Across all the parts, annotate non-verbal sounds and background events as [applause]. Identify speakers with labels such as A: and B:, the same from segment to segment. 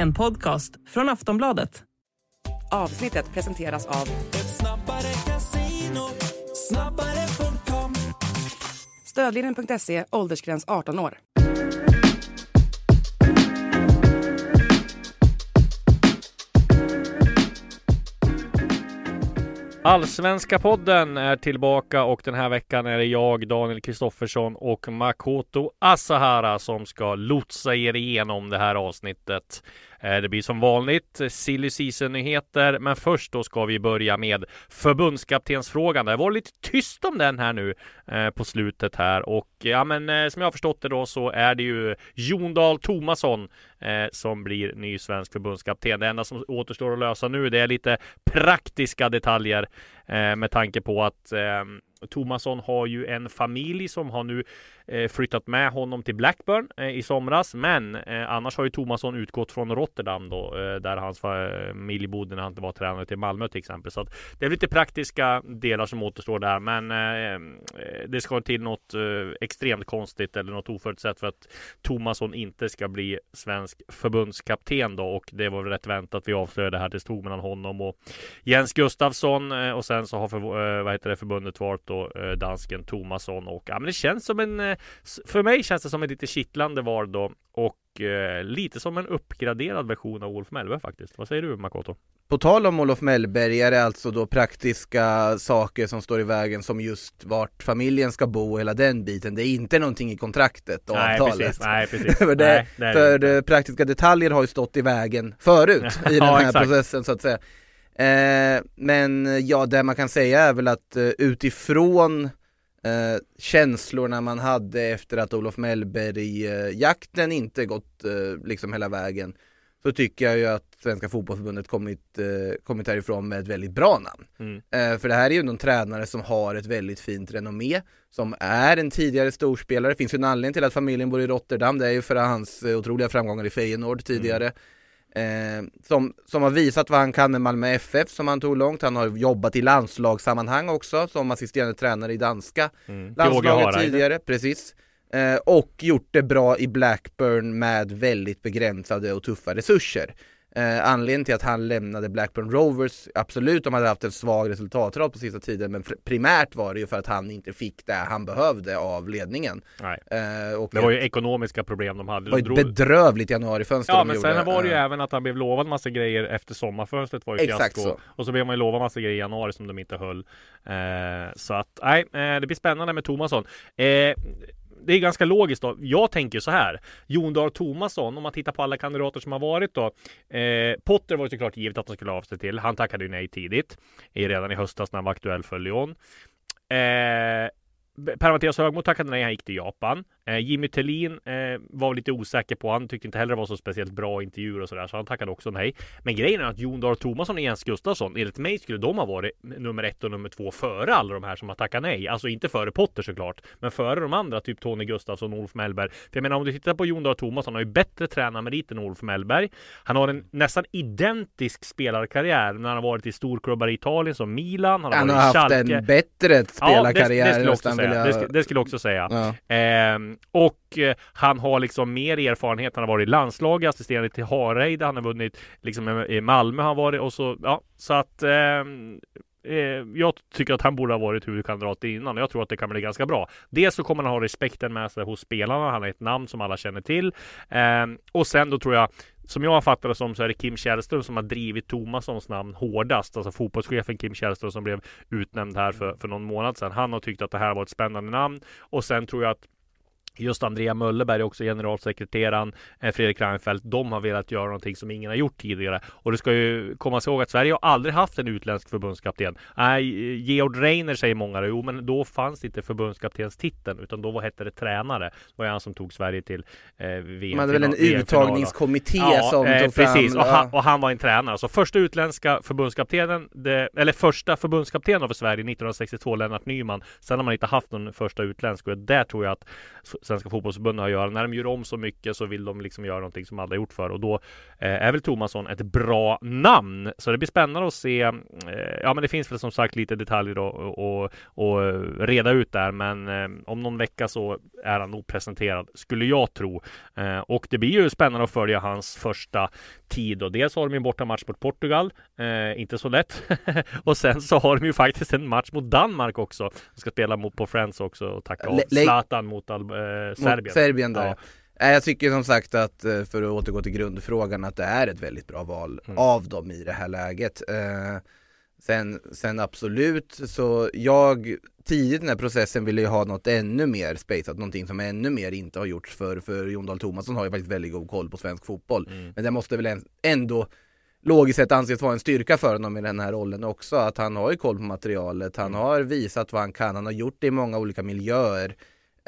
A: En podcast från Aftonbladet.
B: Avsnittet presenteras av Stödlinjen.se, åldersgräns 18 år.
C: Allsvenska podden är tillbaka och den här veckan är det jag, Daniel Kristoffersson och Makoto Asahara som ska lotsa er igenom det här avsnittet. Eh, det blir som vanligt eh, silly season-nyheter, men först då ska vi börja med förbundskaptensfrågan. Det var lite tyst om den här nu eh, på slutet här och ja, men som jag har förstått det då så är det ju Jon Dahl Tomasson som blir ny svensk förbundskapten. Det enda som återstår att lösa nu det är lite praktiska detaljer med tanke på att Tomasson har ju en familj som har nu Eh, flyttat med honom till Blackburn eh, i somras. Men eh, annars har ju Tomasson utgått från Rotterdam då, eh, där hans eh, familj bodde när han var tränare till Malmö till exempel. Så att det är lite praktiska delar som återstår där. Men det ska till något extremt konstigt eller något oförutsett för att Tomasson inte ska bli svensk förbundskapten då. Och det var väl rätt väntat. Vi avslöjade det här Det stod mellan honom och Jens Gustafsson och sen så har för, vad heter det, förbundet valt då eh, dansken Tomasson och ja, men det känns som en eh, för mig känns det som en lite kittlande val då och eh, lite som en uppgraderad version av Olof Mellberg faktiskt. Vad säger du Makoto?
D: På tal om Olof Mellberg är det alltså då praktiska saker som står i vägen som just vart familjen ska bo och hela den biten. Det är inte någonting i kontraktet och
C: nej,
D: avtalet.
C: Precis, nej, precis. [laughs]
D: för det, nej, det för det praktiska detaljer har ju stått i vägen förut [laughs] i den här ja, processen så att säga. Eh, men ja, det man kan säga är väl att eh, utifrån eh, känslorna man hade efter att Olof Mellberg-jakten inte gått eh, liksom hela vägen så tycker jag ju att Svenska fotbollsförbundet kommit, eh, kommit härifrån med ett väldigt bra namn. Mm. Eh, för det här är ju en tränare som har ett väldigt fint renommé, som är en tidigare storspelare. Det finns ju en anledning till att familjen bor i Rotterdam, det är ju för hans otroliga framgångar i Feyenoord tidigare. Mm. Eh, som, som har visat vad han kan med Malmö FF som han tog långt. Han har jobbat i landslagssammanhang också som assisterande tränare i danska mm. landslaget tidigare. Precis. Eh, och gjort det bra i Blackburn med väldigt begränsade och tuffa resurser. Eh, anledningen till att han lämnade Blackburn Rovers, absolut de hade haft en svag resultatrad på sista tiden men primärt var det ju för att han inte fick det han behövde av ledningen.
C: Eh, det var ju ekonomiska problem de hade.
D: Det var ett bedrövligt januarifönster
C: Ja men
D: gjorde.
C: sen var det ju uh. även att han blev lovad massa grejer efter sommarfönstret var ju
D: Exakt fiasko. så.
C: Och så blev man ju lovad massa grejer i januari som de inte höll. Eh, så att nej, eh, det blir spännande med Tomasson. Det är ganska logiskt då. Jag tänker så här. Jon Dahl Tomasson, om man tittar på alla kandidater som har varit då. Eh, Potter var ju såklart givet att han skulle av sig till. Han tackade ju nej tidigt. Redan i höstas när han var aktuell för Lyon. Eh, Per-Mattias Högmo tackade nej, han gick till Japan. Eh, Jimmy Tillin eh, var lite osäker på, han tyckte inte heller det var så speciellt bra intervjuer och sådär, så han tackade också nej. Men grejen är att Jon Dahl Tomasson och Jens Gustafsson, enligt mig skulle de ha varit nummer ett och nummer två före alla de här som har tackat nej. Alltså inte före Potter såklart, men före de andra, typ Tony Gustafsson och Olof Mellberg. För jag menar, om du tittar på Jon Dahl Tomasson, han har ju bättre tränarmerit än Olof Mellberg. Han har en nästan identisk spelarkarriär när han har varit i storklubbar i Italien som Milan.
D: Han har, han har haft Schalke. en bättre spelarkarriär
C: ja, det, det, skulle jag... det, det, skulle jag också säga. Ja. Eh, och eh, han har liksom mer erfarenhet. Han har varit i landslaget, assisterande till Hareide. Han har vunnit liksom i Malmö har han varit och så ja, så att eh, eh jag tycker att han borde ha varit huvudkandidat innan och jag tror att det kan bli ganska bra. Dels så kommer han ha respekten med sig hos spelarna. Han är ett namn som alla känner till. Eh, och sen då tror jag som jag fattar det som så är det Kim Källström som har drivit Tomassons namn hårdast. Alltså fotbollschefen Kim Källström som blev utnämnd här för, för någon månad sedan. Han har tyckt att det här var ett spännande namn. Och sen tror jag att Just Andrea Möllerberg, också generalsekreteraren, eh, Fredrik Reinfeldt, de har velat göra någonting som ingen har gjort tidigare. Och det ska ju komma ihåg att Sverige har aldrig haft en utländsk förbundskapten. Nej, Georg Reiner säger många, jo men då fanns det inte förbundskaptenstiteln utan då hette det tränare. Det var han som tog Sverige till eh, VM.
D: Man hade väl en uttagningskommitté ja, som eh, tog
C: precis.
D: fram...
C: Och han, och han var en tränare. Så första utländska förbundskaptenen, det, eller första förbundskaptenen för Sverige 1962, Lennart Nyman. Sen har man inte haft någon första utländsk och där tror jag att Svenska fotbollsförbundet har att göra. När de gör om så mycket så vill de liksom göra någonting som alla gjort för och då eh, är väl Tomasson ett bra namn. Så det blir spännande att se. Eh, ja, men det finns väl som sagt lite detaljer och, och, och reda ut där, men eh, om någon vecka så är han nog presenterad skulle jag tro. Eh, och det blir ju spännande att följa hans första tid och dels har de ju en bortamatch mot Portugal, eh, inte så lätt. [laughs] och sen så har de ju faktiskt en match mot Danmark också. De ska spela mot på Friends också och tacka av Zlatan mot, Al- eh, Serbien.
D: Mot Serbien då.
C: Ja.
D: Jag tycker som sagt att, eh, för att återgå till grundfrågan, att det är ett väldigt bra val
C: Mm.
D: av dem i det här läget. Eh, sen, sen absolut, så jag tidigt i den här processen ville ju ha något ännu mer spaceat, någonting som ännu mer inte har gjorts för, för Jon Dahl Tomasson har ju faktiskt väldigt god koll på svensk fotboll.
C: Mm.
D: Men det måste väl än- ändå logiskt sett anses vara en styrka för honom i den här rollen också, att han har ju koll på materialet, han
C: Mm.
D: har visat vad han kan, han har gjort det i många olika miljöer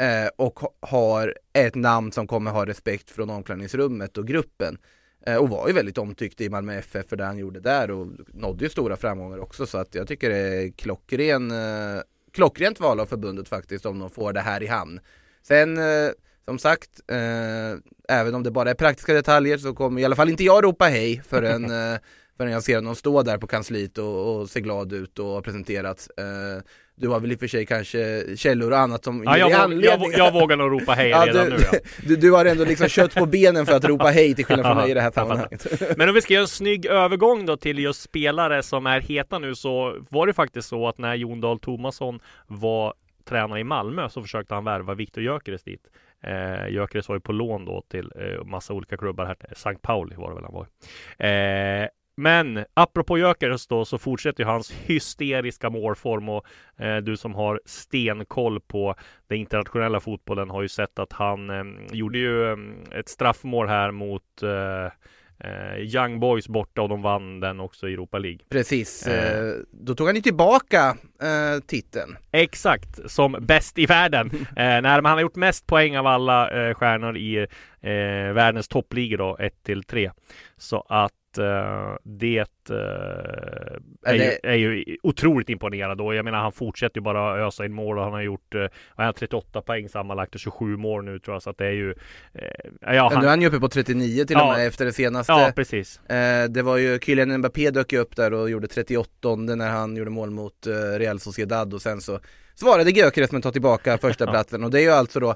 D: eh, och ha- har ett namn som kommer ha respekt från omklädningsrummet och gruppen. Eh, och var ju väldigt omtyckt i Malmö FF för det han gjorde där och nådde ju stora framgångar också så att jag tycker det är klockren, eh, klockrent val av förbundet faktiskt om de får det här i hamn. Sen eh, som sagt, eh, även om det bara är praktiska detaljer så kommer i alla fall inte jag ropa hej förrän, [laughs] eh, förrän jag ser honom stå där på kansliet och, och se glad ut och har presenterats. Eh, du har väl i och för sig kanske källor och annat som
C: Ja, jag,
D: dig
C: vå-
D: anledning.
C: jag, jag vågar nog ropa hej [laughs]
D: Ja,
C: redan
D: du,
C: nu. Ja. [laughs]
D: du, du har ändå liksom kött på benen för att ropa hej till skillnad från mig i det här sammanhanget.
C: Men om vi ska göra en snygg övergång då till just spelare som är heta nu så var det faktiskt så att när Jon Dahl Tomasson var tränare i Malmö så försökte han värva Viktor Gyökeres dit. Eh, Gyökeres var ju på lån då till eh, massa olika klubbar här. Sankt Pauli var det väl han var. Eh, men apropå Gyökeres då så fortsätter ju hans hysteriska målform och eh, du som har stenkoll på den internationella fotbollen har ju sett att han eh, gjorde ju eh, ett straffmål här mot eh, eh, Young Boys borta och de vann den också i Europa League.
D: Precis,
C: Eh.
D: eh, då tog han ju tillbaka eh, titeln.
C: Exakt, som bäst i världen. [laughs] eh, när man har gjort mest poäng av alla eh, stjärnor i världens toppligor då, 1 till 3. Så att det eh, är, ju, är ju otroligt imponerande och jag menar han fortsätter ju bara ösa in mål och han har gjort eh, han, 38 poäng sammanlagt och 27 mål nu tror jag så att det är ju eh, ja, han,
D: nu är han ju uppe på 39 till och med efter det senaste.
C: ja precis.
D: Eh, det var ju Kylian Mbappé dök ju upp där och gjorde 38 när han gjorde mål mot eh, Real Sociedad och sen så svarade Gyökeres med att ta tillbaka första platsen och det är ju alltså då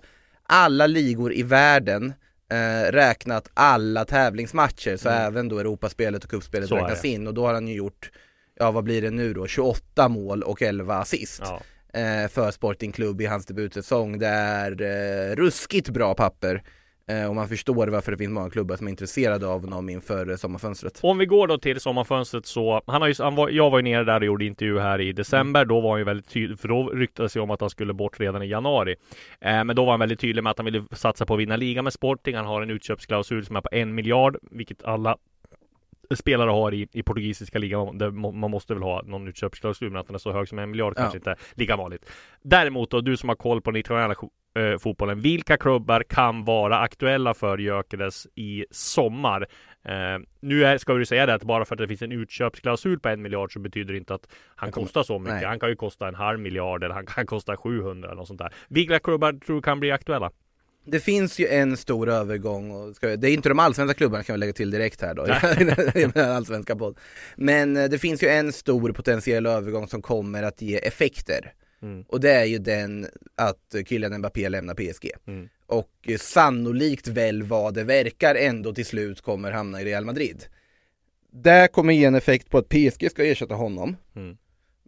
D: alla ligor i världen eh, räknat alla tävlingsmatcher så
C: Mm.
D: även då Europaspelet och cupspelet
C: Så
D: räknas in och då har han ju gjort, ja vad blir det nu då, 28 mål och 11 assist
C: Ja.
D: eh, för Sporting Club i hans debutsäsong. Det är eh, ruskigt bra papper och man förstår varför det finns många klubbar som är intresserade av honom inför eh, sommarfönstret.
C: Om vi går då till sommarfönstret så, han har ju, han var, jag var ju nere där och gjorde intervju här i december. Då var han ju väldigt tydlig, för då ryktades det om att han skulle bort redan i januari. Eh, men då var han väldigt tydlig med att han ville satsa på att vinna ligan med Sporting. Han har en utköpsklausul som är på en miljard, vilket alla spelare har i, i portugisiska ligan. Man måste väl ha någon utköpsklausul, men att den är så hög som en miljard
D: Ja.
C: kanske inte är lika vanligt. Däremot då, du som har koll på den internationella eh, fotbollen. Vilka klubbar kan vara aktuella för Gyökeres i sommar? Eh, nu är, ska vi säga det att bara för att det finns en utköpsklausul på en miljard så betyder det inte att han
D: Han kommer-
C: kostar så mycket.
D: Nej.
C: Han kan ju kosta en halv miljard eller han kan kosta 700 eller något sånt där. Vilka klubbar tror du kan bli aktuella?
D: Det finns ju en stor övergång, och ska, det är inte de allsvenska klubbarna kan vi lägga till direkt här då, i den här allsvenska podd. Men eh, det finns ju en stor potentiell övergång som kommer att ge effekter.
C: Mm.
D: Och det är ju den att Kylian Mbappé lämnar PSG.
C: Mm.
D: Och eh, sannolikt väl vad det verkar ändå till slut kommer hamna i Real Madrid. Det kommer ge en effekt på att PSG ska ersätta honom.
C: Mm.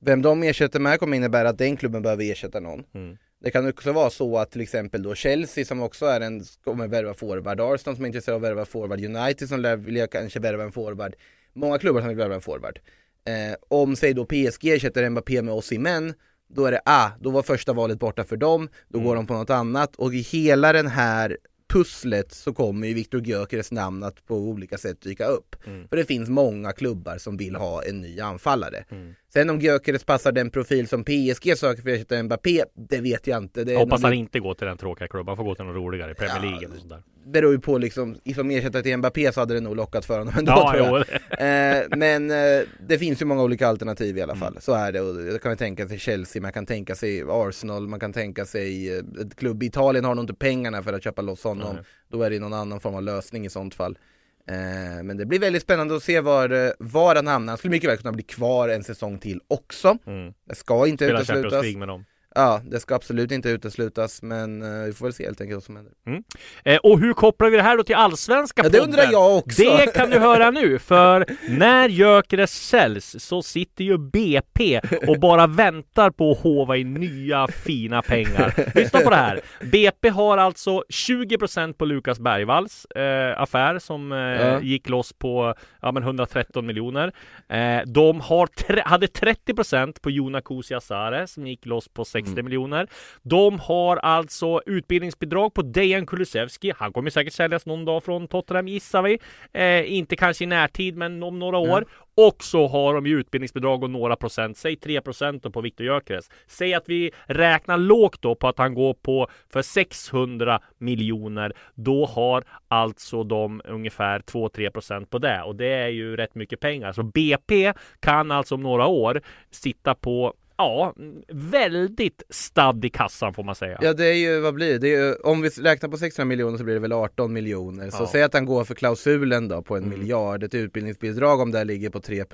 D: Vem de ersätter med kommer innebära att den klubben behöver ersätta någon.
C: Mm.
D: Det kan också vara så att till exempel då Chelsea som också är en, kommer värva forward, Arsenal som är intresserade av att värva forward, United som lär vilja kanske värva en forward, många klubbar som vill värva en forward. Eh, om säg då PSG ersätter Mbappé med Osimhen, då är det ah, då var första valet borta för dem, då
C: Mm.
D: går de på något annat och i hela den här pusslet så kommer ju Viktor Gyökeres namn att på olika sätt dyka upp.
C: Mm.
D: För det finns många klubbar som vill ha en ny anfallare.
C: Mm.
D: Sen om Gyökeres passar den profil som PSG söker för att ersätta Mbappé, det vet jag inte. Det
C: jag hoppas han inte går till den tråkiga klubben, han får gå till något roligare, Premier League ja, eller sådär.
D: Beror ju på liksom, som ersättare till Mbappé så hade det nog lockat för honom ändå ja, tror jag. eh, men eh, det finns ju många olika alternativ i alla fall, mm. så är det. Och det kan man tänka sig Chelsea, man kan tänka sig Arsenal, man kan tänka sig eh, ett klubb i Italien har nog inte pengarna för att köpa loss honom. Mm. Då är det någon annan form av lösning i sånt fall. Eh, men det blir väldigt spännande att se var, eh, var han hamnar. Han skulle mycket väl kunna bli kvar en säsong till också. Mm. Det ska inte Spela uteslutas. Med dem. Ja, det ska absolut inte uteslutas, men uh, vi får väl se helt enkelt vad som händer.
C: Mm. Eh, och hur kopplar vi det här då till allsvenska
D: ja, Det undrar jag också!
C: Det kan du höra nu, för [laughs] när Gyökeres säljs så sitter ju BP och bara väntar på att hova in nya fina pengar. Lyssna på det här! BP har alltså 20% på Lukas Bergvalls eh, affär som eh, ja. gick loss på ja, men 113 miljoner. Eh, de har tre hade 30% på Jona Kusiasare som gick loss på 60 mm. miljoner. De har alltså utbildningsbidrag på Dejan Kulusevski. Han kommer säkert säljas någon dag från Tottenham gissar vi. Eh, inte kanske i närtid, men om några år. Mm. Och så har de ju utbildningsbidrag och några procent, säg 3 procent på Viktor Gyökeres. Säg att vi räknar lågt då på att han går på för 600 miljoner. Då har alltså de ungefär 2-3 procent på det och det är ju rätt mycket pengar. Så BP kan alltså om några år sitta på ja, väldigt stadd i kassan får man säga.
D: Ja det är ju, vad blir det? det ju, om vi räknar på 600 miljoner så blir det väl 18 miljoner. Så ja. säg att han går för klausulen då på en mm. miljard, ett utbildningsbidrag om det ligger på 3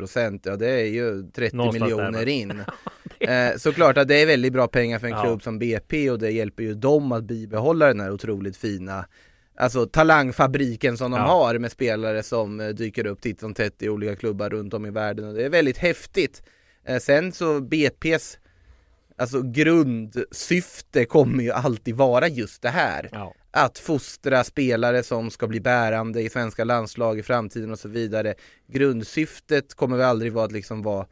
D: ja det är ju 30 Någonstans miljoner in. [laughs] eh, såklart att det är väldigt bra pengar för en ja. klubb som BP och det hjälper ju dem att bibehålla den här otroligt fina Alltså talangfabriken som de ja. har med spelare som eh, dyker upp titt som tätt i olika klubbar runt om i världen och det är väldigt häftigt. Eh, sen så BP's Alltså grundsyfte kommer ju alltid vara just det här. Ja. Att fostra spelare som ska bli bärande i svenska landslag i framtiden och så vidare. Grundsyftet kommer väl aldrig vara att liksom vara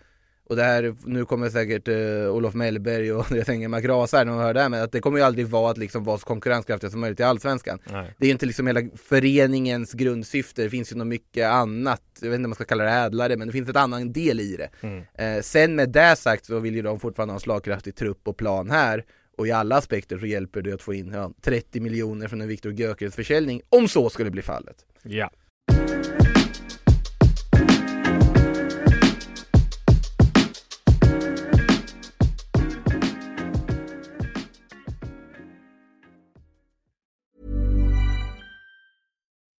D: och det här, nu kommer säkert uh, Olof Mellberg och [laughs] jag tänker Macrasa här när man hör det här, men att det kommer ju aldrig vara att liksom vara så konkurrenskraftiga som möjligt i Allsvenskan. Nej. Det är ju inte liksom hela föreningens grundsyfte, det finns ju nog mycket annat, jag vet inte om man ska kalla det ädlare, men det finns ett annan del i det. Mm. Uh, sen med det sagt så vill ju de fortfarande ha en slagkraftig trupp och plan här, och i alla aspekter så hjälper det att få in ja, 30 miljoner från en Viktor Gyökeres försäljning, om så skulle bli fallet.
C: Ja.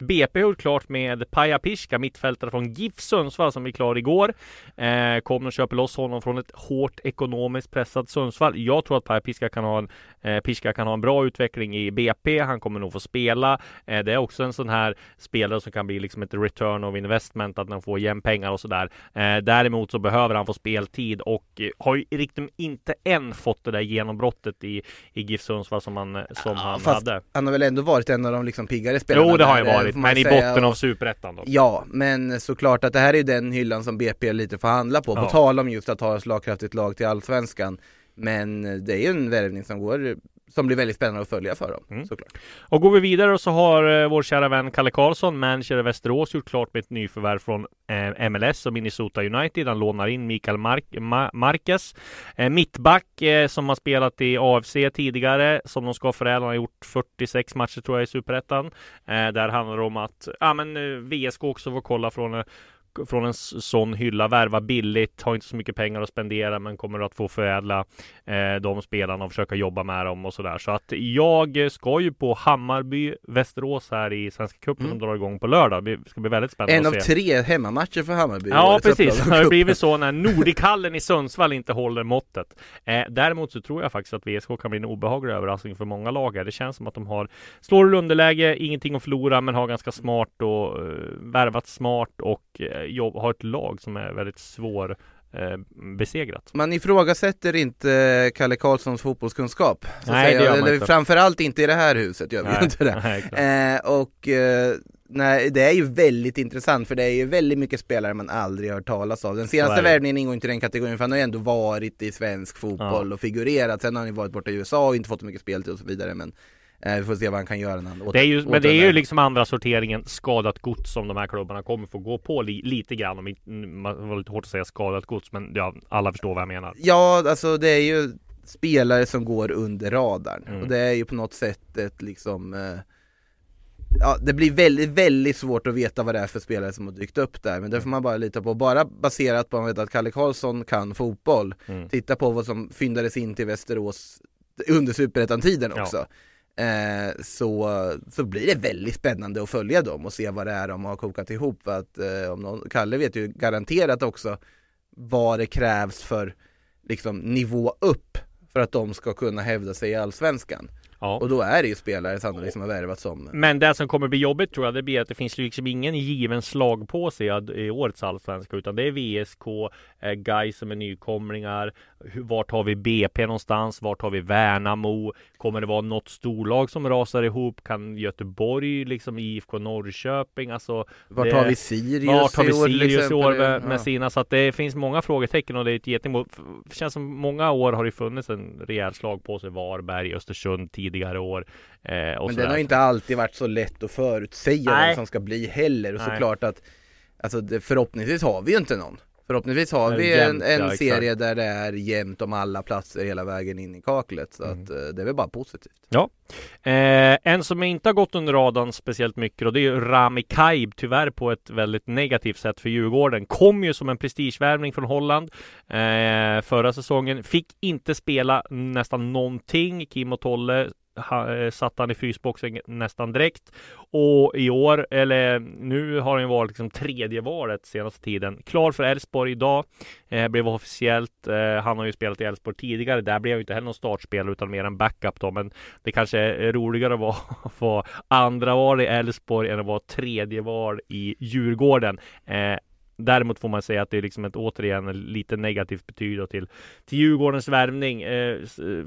C: BP har gjort klart med Paja Piska, mittfältare från GIF Sundsvall som blev klar igår. Eh, kommer och köper loss honom från ett hårt ekonomiskt pressat Sundsvall. Jag tror att Paja Piska kan ha en, eh, Piska kan ha en bra utveckling i BP. Han kommer nog få spela. Eh, det är också en sån här spelare som kan bli liksom ett return of investment, att han får igen pengar och sådär. Eh, däremot så behöver han få speltid och har ju riktigt inte än fått det där genombrottet i, i GIF Sundsvall som han, som ja, han hade.
D: Han har väl ändå varit en av de liksom piggare spelarna.
C: Jo, det har han varit varit, men i botten av superettan då?
D: Ja, men såklart att det här är den hyllan som BP lite får handla på, ja. på tal om just att ha ett slagkraftigt lag till Allsvenskan. Men det är ju en värvning som går som blir väldigt spännande att följa för dem mm. såklart.
C: Och går vi vidare så har eh, vår kära vän Kalle Karlsson, manager i Västerås, gjort klart med ett nyförvärv från eh, MLS och Minnesota United. Han lånar in Mikael Mark Ma Marquez, eh, mittback eh, som har spelat i AFC tidigare, som de ska förädla. Han har gjort 46 matcher tror jag i Superettan. Eh, där handlar det om att ja, men, VSK också får kolla från från en sån hylla, värva billigt, har inte så mycket pengar att spendera men kommer att få förädla eh, de spelarna och försöka jobba med dem och sådär. Så att jag ska ju på Hammarby, Västerås här i Svenska cupen mm. som drar igång på lördag. Det ska bli väldigt spännande
D: En
C: av
D: tre hemmamatcher för Hammarby.
C: Ja precis, [laughs] det har blivit så när Nordichallen i Sundsvall inte håller måttet. Eh, däremot så tror jag faktiskt att VSK kan bli en obehaglig överraskning för många lag här. Det känns som att de har slår underläge, ingenting att förlora men har ganska smart och uh, värvat smart och uh, jobb, har ett lag som är väldigt svår eh, besegrat.
D: Man ifrågasätter inte Kalle Karlssons fotbollskunskap.
C: Nej, det gör man inte.
D: Framförallt inte i det här huset gör vi ju inte det.
C: Nej.
D: Eh, och eh, nej, det är ju väldigt intressant för det är ju väldigt mycket spelare man aldrig har hört talas av. Den senaste värvningen ingår inte i den kategorin för han har ju ändå varit i svensk fotboll och figurerat. Sen har han ju varit borta i USA och inte fått så mycket speltid och så vidare. Men eh, vi får se vad han kan göra när han åter,
C: Det är ju, men det är ju liksom andra sorteringen skadat gods som de här klubbarna kommer få gå på li, lite grann. Om man var lite hårt att säga skadat gods, men ja, alla förstår vad jag menar.
D: Ja, alltså det är ju spelare som går under radarn
C: Mm.
D: och det är ju på något sätt ett liksom eh, Ja, det blir väldigt, väldigt svårt att veta vad det är för spelare som har dykt upp där Men det får man bara lita på, bara baserat på att man vet att Kalle Karlsson kan fotboll
C: Mm.
D: Titta på vad som fyndades in till Västerås under superettan-tiden
C: Ja
D: eh, så, så blir det väldigt spännande att följa dem och se vad det är de har kokat ihop för att eh, om någon, Kalle vet ju garanterat också vad det krävs för liksom nivå upp för att de ska kunna hävda sig i Allsvenskan.
C: Ja.
D: Och då är det ju spelare sannolikt som har värvat som
C: Men det som kommer bli jobbigt tror jag det blir att det finns liksom ingen given slagpåse i- i årets allsvenska utan det är VSK, eh, Gais som är nykomlingar. Vart har vi BP någonstans? Vart har vi Värnamo? Kommer det vara något storlag som rasar ihop? Kan Göteborg liksom IFK Norrköping? Alltså
D: Vart
C: det-
D: har vi Sirius
C: Vart har vi Sirius i år med, med
D: Ja.
C: sina? Så att det finns många frågetecken och det är ett. Det känns som många år har det funnits en rejäl slagpåse. Varberg, Östersund tidigare år. Eh, och
D: Men den
C: sådär.
D: har inte alltid varit så lätt att förutsäga
C: Nej.
D: vem som ska bli heller och
C: Nej.
D: såklart att Alltså förhoppningsvis har vi ju inte någon Förhoppningsvis har vi
C: jämnt,
D: en, en
C: ja, exakt.
D: serie där det är jämnt om alla platser hela vägen in i kaklet så
C: Mm.
D: att eh, det är väl bara positivt
C: Eh, en som inte har gått under radarn speciellt mycket och det är ju Rami Kaib tyvärr på ett väldigt negativt sätt för Djurgården. Kom ju som en prestigevärvning från Holland eh, förra säsongen. Fick inte spela nästan någonting. Kim och Tolle ha, eh, satt han i frysboxen nästan direkt. Och i år, eller nu har han ju varit liksom tredje valet senaste tiden. Klar för Elfsborg idag. Eh, blev officiellt. Eh, han har ju spelat i Elfsborg tidigare. Där blev han ju inte heller någon startspelare utan mer en backup då. Men det kanske är roligare att vara, [laughs] vara andra val i Elfsborg än att vara tredje val i Djurgården. Eh, Däremot får man säga att det är liksom ett återigen lite negativt betyg då till, till Djurgårdens värvning. Eh, eh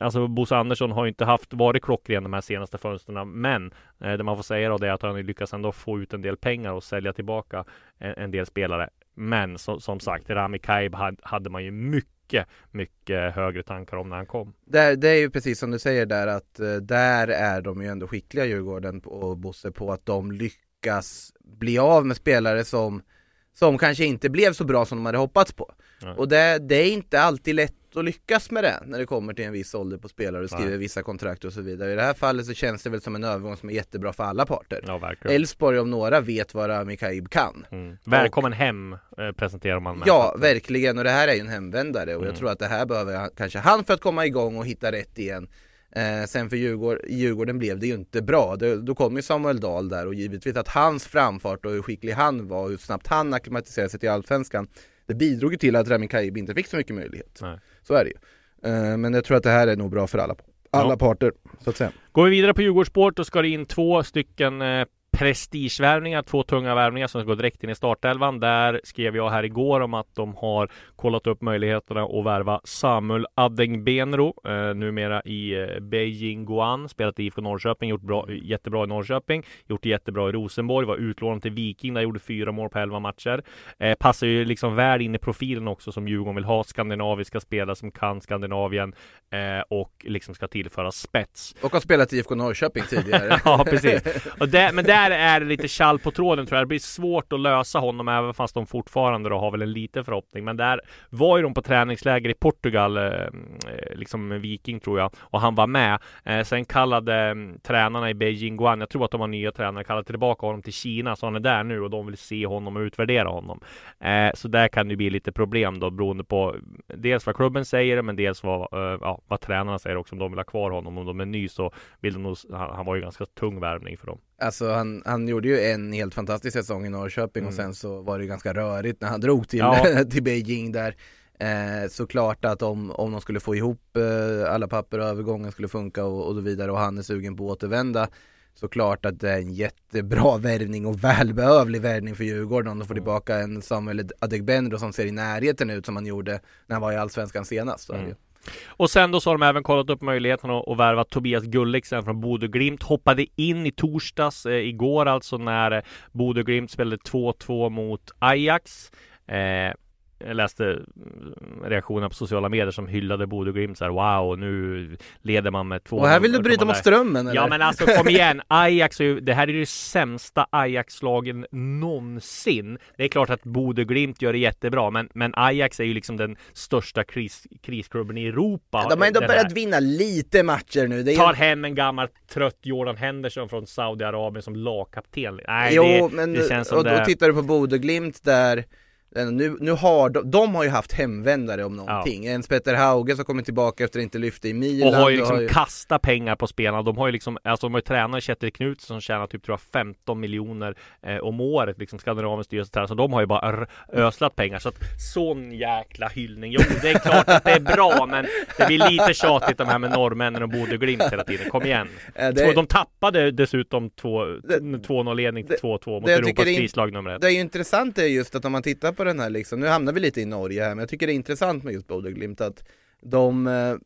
C: alltså Bosse Andersson har ju inte haft varit klockren de här senaste fönstren, men eh, det man får säga då det är att han lyckas ändå få ut en del pengar och sälja tillbaka en, en del spelare. Men som, som sagt, Rami Kaib hade, hade man ju mycket, mycket högre tankar om när han kom.
D: Det, det är ju precis som du säger där att eh, där är de ju ändå skickliga Djurgården och Bosse på att de lyckas bli av med spelare som som kanske inte blev så bra som de hade hoppats på.
C: Nej.
D: Och det, det är inte alltid lätt att lyckas med det när det kommer till en viss ålder på spelare och skriver
C: Nej.
D: vissa kontrakt och så vidare. I det här fallet så känns det väl som en övergång som är jättebra för alla parter.
C: Ja.
D: Elfsborg om några vet vad Rami Kaib kan.
C: Mm. Välkommen hem eh, presenterar man med.
D: Ja, verkligen och det här är ju en hemvändare och
C: Mm.
D: jag tror att det här behöver kanske han för att komma igång och hitta rätt igen. Eh, sen för Djurgården, Djurgården blev det ju inte bra. Det, då kom ju Samuel Dahl där och givetvis att hans framfart och hur skicklig han var och hur snabbt han akklimatiserade sig till Allsvenskan det bidrog ju till att Rami Kaib inte fick så mycket möjlighet.
C: Nej.
D: Så är det ju. Eh, men jag tror att det här är nog bra för alla, alla
C: Ja.
D: parter, så att säga.
C: Går vi vidare på Djurgårdssport då ska det in två stycken eh, prestigevärvningar, två tunga värvningar som ska gå direkt in i startelvan. Där skrev jag här igår om att de har kollat upp möjligheterna att värva Samuel Adengbenro, eh, numera i eh, Beijing Guan, spelat i IFK Norrköping, gjort bra, jättebra i Norrköping, gjort det jättebra i Rosenborg, var utlånad till Viking, där gjorde fyra mål på elva matcher. Eh, passar ju liksom väl in i profilen också som Djurgården vill ha, skandinaviska spelare som kan Skandinavien eh, och liksom ska tillföra spets.
D: Och har spelat i IFK Norrköping tidigare. [laughs]
C: ja, precis. Och där, men där är det lite kall på tråden tror jag. Det blir svårt att lösa honom även fast de fortfarande då har väl en liten förhoppning. Men där var ju de på träningsläger i Portugal, eh, eh, liksom Viking tror jag, och han var med. Eh, sen kallade mm, tränarna i Beijing Guan, jag tror att de var nya tränare, kallade tillbaka honom till Kina, så han är där nu och de vill se honom och utvärdera honom. Så där kan det bli lite problem då beroende på mm, dels vad klubben säger, men dels vad, ja, vad tränarna säger också om de vill ha kvar honom. Om de är ny så vill de nog, han var ju ganska tung värvning för dem.
D: Alltså han, han gjorde ju en helt fantastisk säsong i Norrköping och
C: Mm.
D: sen så var det ganska rörigt när han drog till,
C: Ja. [laughs]
D: till Beijing där. Eh, såklart att om, om de skulle få ihop eh, alla papper och övergången skulle funka och, och så vidare och han är sugen på att återvända såklart att det är en jättebra [laughs] värvning och välbehövlig värvning för Djurgården om de får tillbaka en Samuel Adegbenro som ser i närheten ut som han gjorde när han var i Allsvenskan senast. Mm.
C: Och sen då så har de även kollat upp möjligheten att, att värva Tobias Gulliksen från Bodö Glimt. Hoppade in i torsdags, eh, igår alltså, när Bodö Glimt spelade 2-2 mot Ajax. Eh, jag läste mm, reaktioner på sociala medier som hyllade Bodö Glimt såhär wow nu leder man med två
D: Och här vill du bryta mot strömmen eller?
C: Ja men alltså kom igen, [laughs] Ajax är ju, det här är det sämsta Ajax-lagen någonsin. Det är klart att Bodö Glimt gör det jättebra men, men Ajax är ju liksom den största kris, krisklubben i Europa.
D: De har ändå börjat vinna lite matcher nu.
C: Är... Tar hem en gammal trött Jordan Henderson från Saudiarabien som lagkapten.
D: Nej, jo, det, men det känns som och, det... och tittar du på Bodö Glimt där nu, nu har de, de har ju haft hemvändare om någonting. Ja. En Petter Hauge som kommer tillbaka efter att inte lyfte i Milan.
C: Och har ju liksom har ju... kastat pengar på spelarna. De har ju liksom, alltså de har ju tränare Kjetil Knutsson som tjänar typ tror jag 15 miljoner eh, om året, liksom Skandinaviens styrelsetränare. Så de har ju bara öslat pengar. Så att sån jäkla hyllning. Jo, det är klart att det är bra, [laughs] men det blir lite tjatigt de här med norrmännen och Bodö Glimt hela tiden. Kom igen. Eh, det... De tappade dessutom 2-0 ledning till 2-2 mot Europas krislag nummer ett.
D: Det är ju intressant är just att om man tittar på den här liksom, nu hamnar vi lite i Norge här men jag tycker det är intressant med just Bodø Glimt att de eh,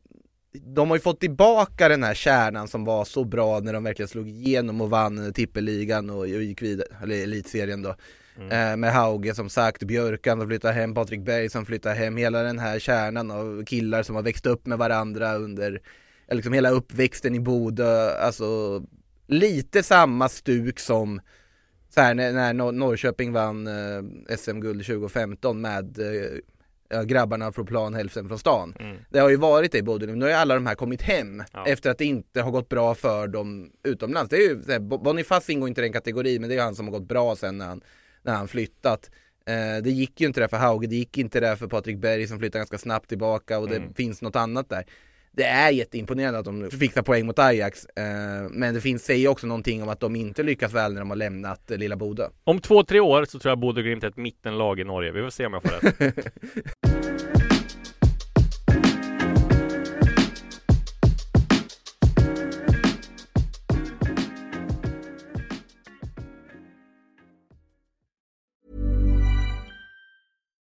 D: de har ju fått tillbaka den här kärnan som var så bra när de verkligen slog igenom och vann tippeligan och gick vidare, eller elitserien då. Mm. Eh, med Hauge som sagt, Björkan som flyttar hem, Patrik Berg som flyttar hem, hela den här kärnan av killar som har växt upp med varandra under, liksom hela uppväxten i Bodö, alltså lite samma stuk som så här, när, när Norrköping vann eh, SM-guld 2015 med eh, grabbarna från plan hälften från stan. Mm. Det har ju varit det i Bodø, nu har ju alla de här kommit hem ja. efter att det inte har gått bra för dem utomlands. Det är ju, Boniface ingår inte i den kategorin men det är ju han som har gått bra sen när han, när han flyttat. Eh, det gick ju inte det för Hauge, det gick inte det för Patrik Berg som flyttade ganska snabbt tillbaka och det mm. finns något annat där det är jätteimponerande att de fixar poäng mot Ajax. Eh, men det finns, säger också någonting om att de inte lyckas väl när de har lämnat eh, lilla Bodö.
C: Om två, tre år så tror jag Bodö Glimt är ett mittenlag i Norge. Vi får se om jag får rätt. [laughs]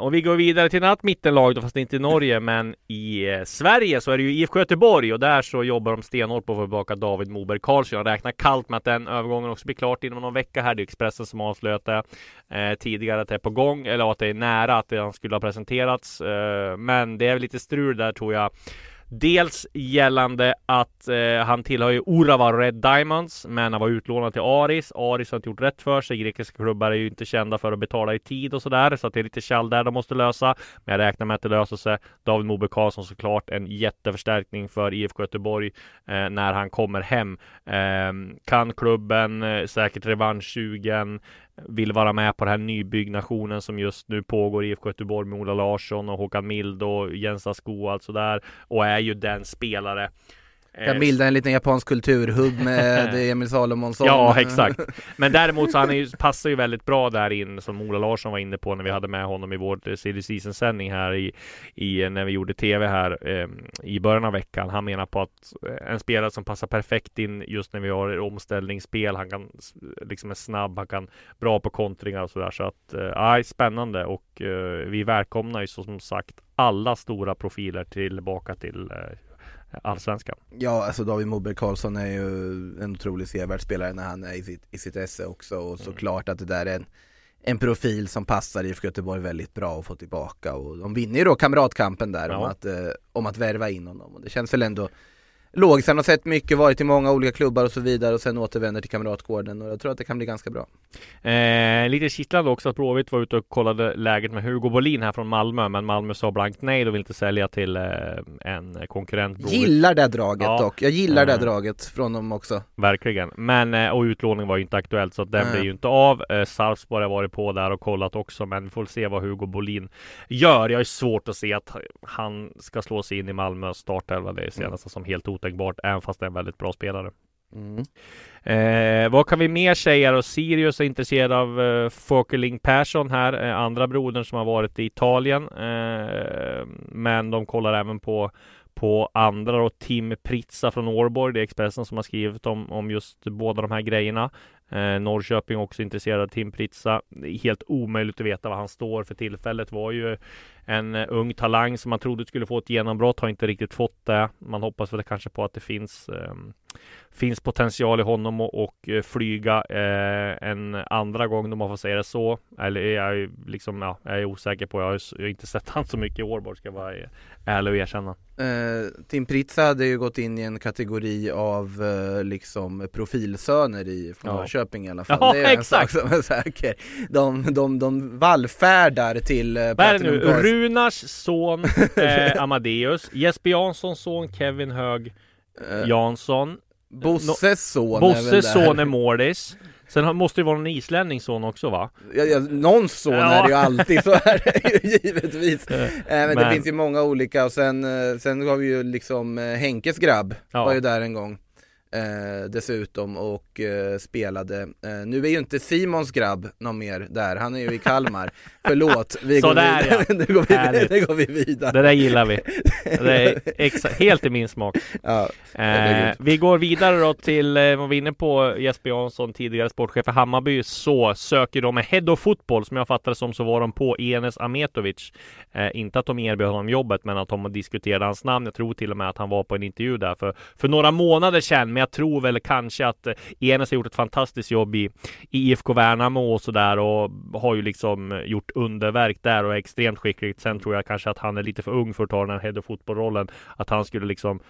C: Om vi går vidare till ett annat mittenlag då, fast inte i Norge, men i eh, Sverige så är det ju IFK Göteborg och där så jobbar de stenhårt på att få tillbaka David Moberg Karlsson. Jag räknar kallt med att den övergången också blir klart inom någon vecka här. Det är Expressen som avslöjat det eh, tidigare att det är på gång eller att det är nära att det skulle ha presenterats. Eh, men det är väl lite strul där tror jag Dels gällande att eh, han tillhör ju Urawa Red Diamonds, men han var utlånad till Aris. Aris har inte gjort rätt för sig. Grekiska klubbar är ju inte kända för att betala i tid och sådär, så att det är lite kall där de måste lösa. Men jag räknar med att det löser sig. David Moberg Karlsson såklart en jätteförstärkning för IFK Göteborg eh, när han kommer hem. Eh, kan klubben, eh, säkert revanschsugen vill vara med på den här nybyggnationen som just nu pågår i IFK Göteborg med Ola Larsson och Håkan Mild och Jens Asko och allt sådär och är ju den spelare
D: kan eh, bilda en liten japansk kulturhubb med [laughs] Emil Salomonsson.
C: Ja, exakt. Men däremot så han ju, passar ju väldigt bra där in som Ola Larsson var inne på när vi hade med honom i vår silly season sändning här i, i, när vi gjorde tv här eh, i början av veckan. Han menar på att eh, en spelare som passar perfekt in just när vi har omställningsspel. Han kan liksom är snabb, han kan bra på kontringar och sådär. Så att, eh, spännande och eh, vi välkomnar ju som sagt alla stora profiler tillbaka till eh, allsvenskan.
D: Ja, alltså David Moberg Karlsson är ju en otroligt sevärd spelare när han är i sitt, i sitt esse också och mm. såklart att det där är en, en profil som passar IFK Göteborg väldigt bra att få tillbaka och de vinner ju då kamratkampen där ja. om, att, eh, om att värva in honom och det känns väl ändå låg. Sen har sett mycket, varit i många olika klubbar och så vidare och sen återvänder till Kamratgården och jag tror att det kan bli ganska bra.
C: Eh, lite kittlande också att Blåvitt var ute och kollade läget med Hugo Bolin här från Malmö, men Malmö sa blankt nej och vill inte sälja till eh, en konkurrent.
D: Blåvitt. Gillar det draget ja. dock. Jag gillar det eh. draget från dem också.
C: Verkligen, men eh, och utlåning var ju inte aktuellt så att den blir ju inte av. Eh, Sarpsborg har varit på där och kollat också, men vi får se vad Hugo Bolin gör. Jag är svårt att se att han ska slå sig in i Malmö startelva. Det ser nästan som helt otänkbart, även fast det är en väldigt bra spelare. Mm. Eh, vad kan vi mer säga då? Sirius är intresserad av eh, Folkerling Persson här, eh, andra brodern som har varit i Italien. Eh, men de kollar även på på andra då, Tim Pritza från Årborg, det är Expressen som har skrivit om, om just båda de här grejerna. Eh, Norrköping också intresserad av Tim Pritza. Helt omöjligt att veta vad han står för tillfället. Var ju en uh, ung talang som man trodde skulle få ett genombrott. Har inte riktigt fått det. Man hoppas väl kanske på att det finns um, finns potential i honom och, och eh, flyga eh, en andra gång om man får säga det så. Eller jag liksom, ja, jag är osäker på. Jag har, jag har inte sett han så mycket i Årborg ska jag vara ärlig och erkänna.
D: Eh, Tim Pritza hade ju gått in i en kategori av eh, liksom profilsöner i från ja. Norrköping i alla fall.
C: Ja,
D: det är
C: exakt.
D: en sak som är säker. De, de, de vallfärdar till eh,
C: Vad är det nu? Runars son [laughs] eh, Amadeus, Jesper Janssons son Kevin Hög eh, Jansson
D: Bosses son
C: Bosses son är Mårdis Sen måste det vara någon islänning son också va?
D: Ja, ja, någons son ja. är det ju alltid, så är det ju [laughs] givetvis eh, Men, Men det finns ju många olika och sen, eh, sen har vi ju liksom eh, Henkes grabb ja. var ju där en gång eh, dessutom och eh, spelade. Eh, nu är ju inte Simons grabb någon mer där, han är ju i Kalmar. [laughs] Förlåt, vi går,
C: där,
D: vidare. Ja. [laughs] nu, går vi, nu går vi vidare.
C: Det där gillar vi. Det är [laughs] exa- helt i min smak. Ja, eh, vi går vidare då till, eh, vad vi inne på, Jesper Jansson, tidigare sportchef för Hammarby, så söker de med Head of Football, som jag fattar som, så var de på Enes Ametovic. Eh, inte att de erbjöd honom jobbet, men att de diskuterade hans namn. Jag tror till och med att han var på en intervju där för, för några månader sedan men jag tror väl kanske att eh, Enes har gjort ett fantastiskt jobb i, i IFK Värnamo och sådär och har ju liksom eh, gjort underverk där och är extremt skicklig. Sen tror jag kanske att han är lite för ung för att ta den här head of fotbollrollen. Att han skulle liksom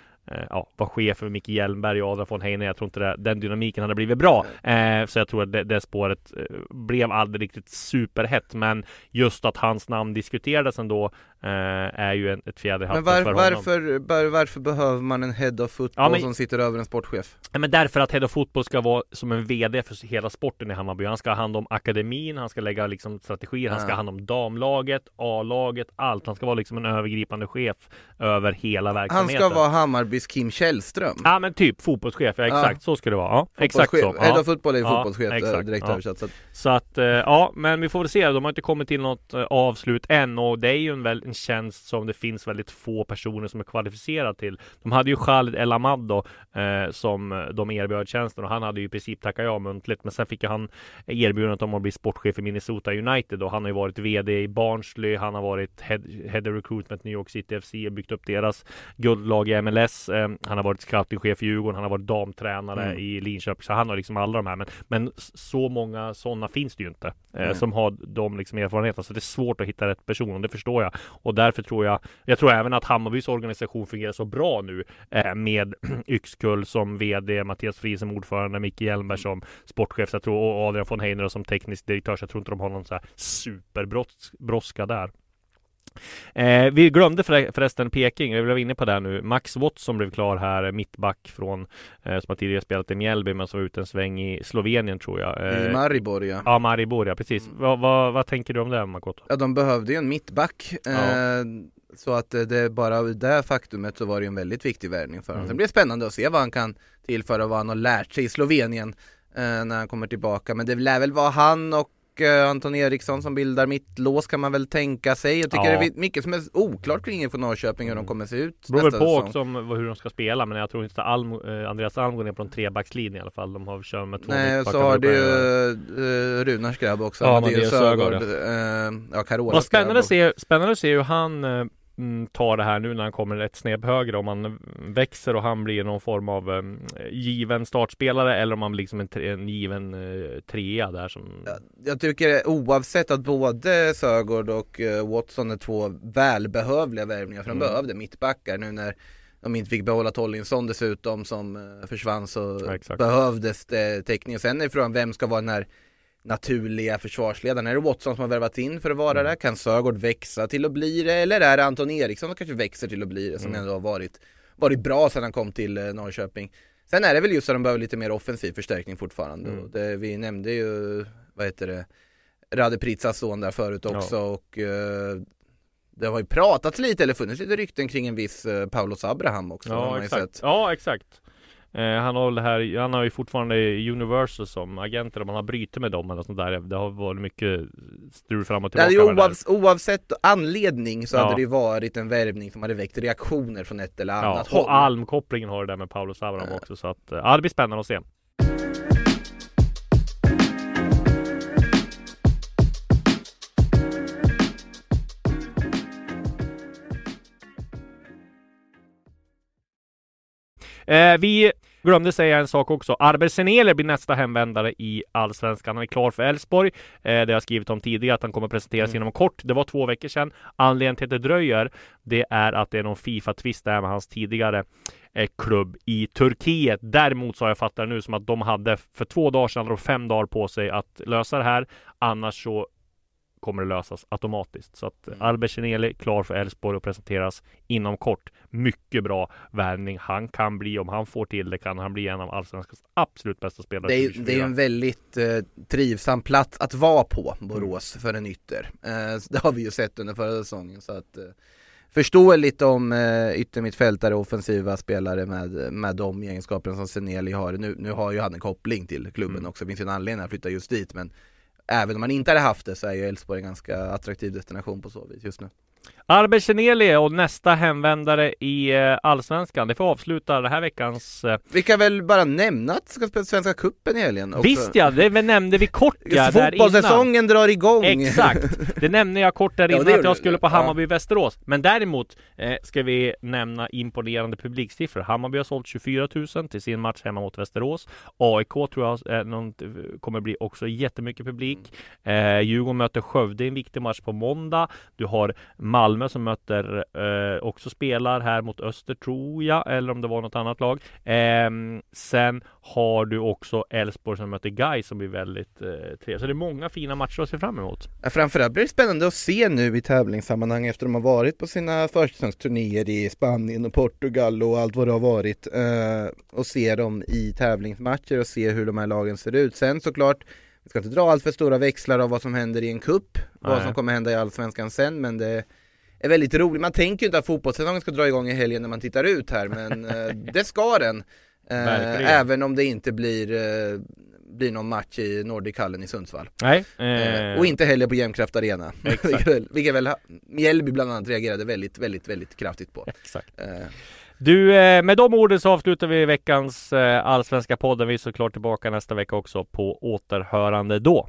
C: ja, var chef för Micke Hjelmberg och Adrian von Heine. Jag tror inte det, den dynamiken hade blivit bra. Eh, så jag tror att det, det spåret eh, blev aldrig riktigt superhett. Men just att hans namn diskuterades ändå eh, är ju en, ett fjäder i hatten
D: var,
C: för
D: varför, var, varför behöver man en head of football ja, men, som sitter över en sportchef?
C: Men därför att head of football ska vara som en VD för hela sporten i Hammarby. Han ska ha hand om akademin, han ska lägga liksom strategier, ja. han ska ha hand om damlaget, A-laget, allt. Han ska vara liksom en övergripande chef över hela verksamheten.
D: Han ska vara Hammarby Hammarby's Kim Källström.
C: Ja men typ fotbollschef, ja exakt ja. så ska det vara. Ja, exakt så.
D: Head of fotboll är ju fotbollschef exakt, direkt ja. översatt.
C: Så att... så att, eh, ja men vi får väl se. De har inte kommit till något eh, avslut än och det är ju en, väl, en tjänst som det finns väldigt få personer som är kvalificerade till. De hade ju Khalid El Ahmad då, eh, som de erbjöd tjänsten och han hade ju i princip tackat ja muntligt. Men sen fick ju han erbjudandet om att bli sportchef i Minnesota United och han har ju varit VD i Barnsley. Han har varit head, head of recruitment New York City FC och byggt upp deras guldlag i MLS. Eh, han har varit scoutingchef i Djurgården, han har varit damtränare mm. i Linköping, så han har liksom alla de här. Men, men så många sådana finns det ju inte eh, som har de liksom erfarenheterna. Så det är svårt att hitta rätt person och det förstår jag. Och därför tror jag, jag tror även att Hammarbys organisation fungerar så bra nu eh, med [clears throat] Yxkull som VD, Mattias Fri som ordförande, Micke Hjelmberg som sportchef, jag tror, och Adrian von Heiner som teknisk direktör. Så jag tror inte de har någon så här superbrådska där. Eh, vi glömde förresten Peking, vi var inne på det nu. Max Watson blev klar här, mittback från eh, som har tidigare spelat i Mjällby men som var ute en sväng i Slovenien tror jag.
D: Eh, I Maribor ja.
C: Ja, Maribor ja, precis. Mm. Vad, vad, vad, tänker du om det Makoto?
D: Ja, de behövde ju en mittback. Ja. Eh, så att det är bara det faktumet så var det ju en väldigt viktig värvning för honom. Mm. Sen blir det spännande att se vad han kan tillföra, vad han har lärt sig i Slovenien eh, när han kommer tillbaka. Men det lär väl vara han och Eh, Anton Eriksson som bildar mittlås kan man väl tänka sig. Jag tycker ja. det är mycket som är oklart kring inför Norrköping hur de kommer se ut.
C: Det beror väl på också om hur de ska spela men jag tror inte Alm, eh, Andreas Alm går ner på en trebackslinje i alla fall. De har kört med två
D: Nej, så har du ju uh, Runars grabb också.
C: Ja, Mattias Sögaard. Ja,
D: uh, ja Carolas
C: Vad spännande, se, spännande att se hur han Mm, tar det här nu när han kommer ett snäpp högre om han växer och han blir någon form av um, given startspelare eller om han blir liksom en, en given uh, trea där som
D: jag, jag tycker oavsett att både Sögaard och uh, Watson är två välbehövliga värvningar för de mm. behövde mittbackar nu när de inte fick behålla Tollinsson dessutom som eh, försvann så
C: Ja,
D: behövdes det täckning. Sen är frågan vem ska vara den här naturliga försvarsledaren? Är det Watson som har värvat in för att vara mm. det? Kan Sögaard växa till att bli det? Eller är det Anton Eriksson som kanske växer till att bli det som mm. ändå har varit, varit bra sedan han kom till eh, Norrköping? Sen är det väl just att de behöver lite mer offensiv förstärkning fortfarande. Mm. Det, vi nämnde ju, vad heter det, Rade Pritzas son där förut också ja. och uh, det har ju pratats lite eller funnits lite rykten kring en viss uh, Paulos Abraham också.
C: Ja exakt. ja exakt. Eh, han, har det här, han har ju fortfarande Universal som agenter om han har brutit med dem eller sånt där. Det har varit mycket strul fram och tillbaka.
D: Oavs oavsett anledning så ja. hade det ju varit en värvning som hade väckt reaktioner från ett eller annat
C: ja, håll. Och Alm-kopplingen har det där med Paulus Abraham också. Så att, ja, det blir spännande att se. Eh, vi glömde säga en sak också. Arber Senele blir nästa hemvändare i Allsvenskan. Han är klar för Elfsborg. Eh, det har jag skrivit om tidigare att han kommer presenteras mm. inom kort. Det var två veckor sedan. Anledningen till att det dröjer, det är att det är någon Fifa-tvist där med hans tidigare eh, klubb i Turkiet. Däremot så har jag fattat det nu som att de hade för två dagar sedan, och fem dagar på sig att lösa det här. Annars så kommer det lösas automatiskt. Så att mm. Albert Kineli klar för Elfsborg och presenteras inom kort. Mycket bra värvning. Han kan bli, om han får till det, kan han bli en av allsvenskans absolut bästa spelare.
D: Det är, det är en väldigt eh, trivsam plats att vara på, Borås, mm. för en ytter. Eh, det har vi ju sett under förra säsongen. Så att, eh, förståeligt om eh, yttermittfältare och offensiva spelare med, med de egenskaperna som Seneli har. Nu, nu har ju han en koppling till klubben mm. också, det finns ju en anledning att flytta just dit men även om man inte hade haft det så är ju Elfsborg en ganska attraktiv destination på så vis just nu.
C: Arber Seneli och nästa hemvändare i eh, Allsvenskan. Det får avsluta den här veckans... Eh,
D: vi kan väl bara nämna att det ska spela Svenska Cupen i helgen också.
C: Visst ja, det nämnde vi kort ja,
D: där Fotbollssäsongen drar igång!
C: Exakt! Det nämnde jag kort där innan ja, att jag skulle på Hammarby-Västerås. Men däremot eh, ska vi nämna imponerande publiksiffror. Hammarby har sålt 24 000 till sin match hemma mot Västerås. AIK tror jag eh, någon, kommer bli också jättemycket publik. Eh, Djurgården möter Skövde i en viktig match på måndag. Du har Malmö som möter eh, också spelar här mot Öster tror jag, eller om det var något annat lag. Eh, sen har du också Elfsborg som möter Gais som blir väldigt eh, trevligt. Så det är många fina matcher att se fram emot.
D: Ja, framförallt blir det spännande att se nu i tävlingssammanhang efter de har varit på sina försäsongsturnéer i Spanien och Portugal och allt vad det har varit eh, och se dem i tävlingsmatcher och se hur de här lagen ser ut. Sen såklart vi ska inte dra allt för stora växlar av vad som händer i en kupp, vad som kommer hända i Allsvenskan sen, men det är väldigt roligt. Man tänker ju inte att fotbollssäsongen ska dra igång i helgen när man tittar ut här, men [laughs] eh, det ska den. Eh, även om det inte blir, eh, blir någon match i Nordichallen i Sundsvall.
C: Nej.
D: Eh, och inte heller på Jämtkraft Arena. [laughs] vilket väl, Mjällby bland annat reagerade väldigt, väldigt, väldigt kraftigt på.
C: Exakt. Du, med de orden så avslutar vi veckans allsvenska podden. Vi är såklart tillbaka nästa vecka också på återhörande då.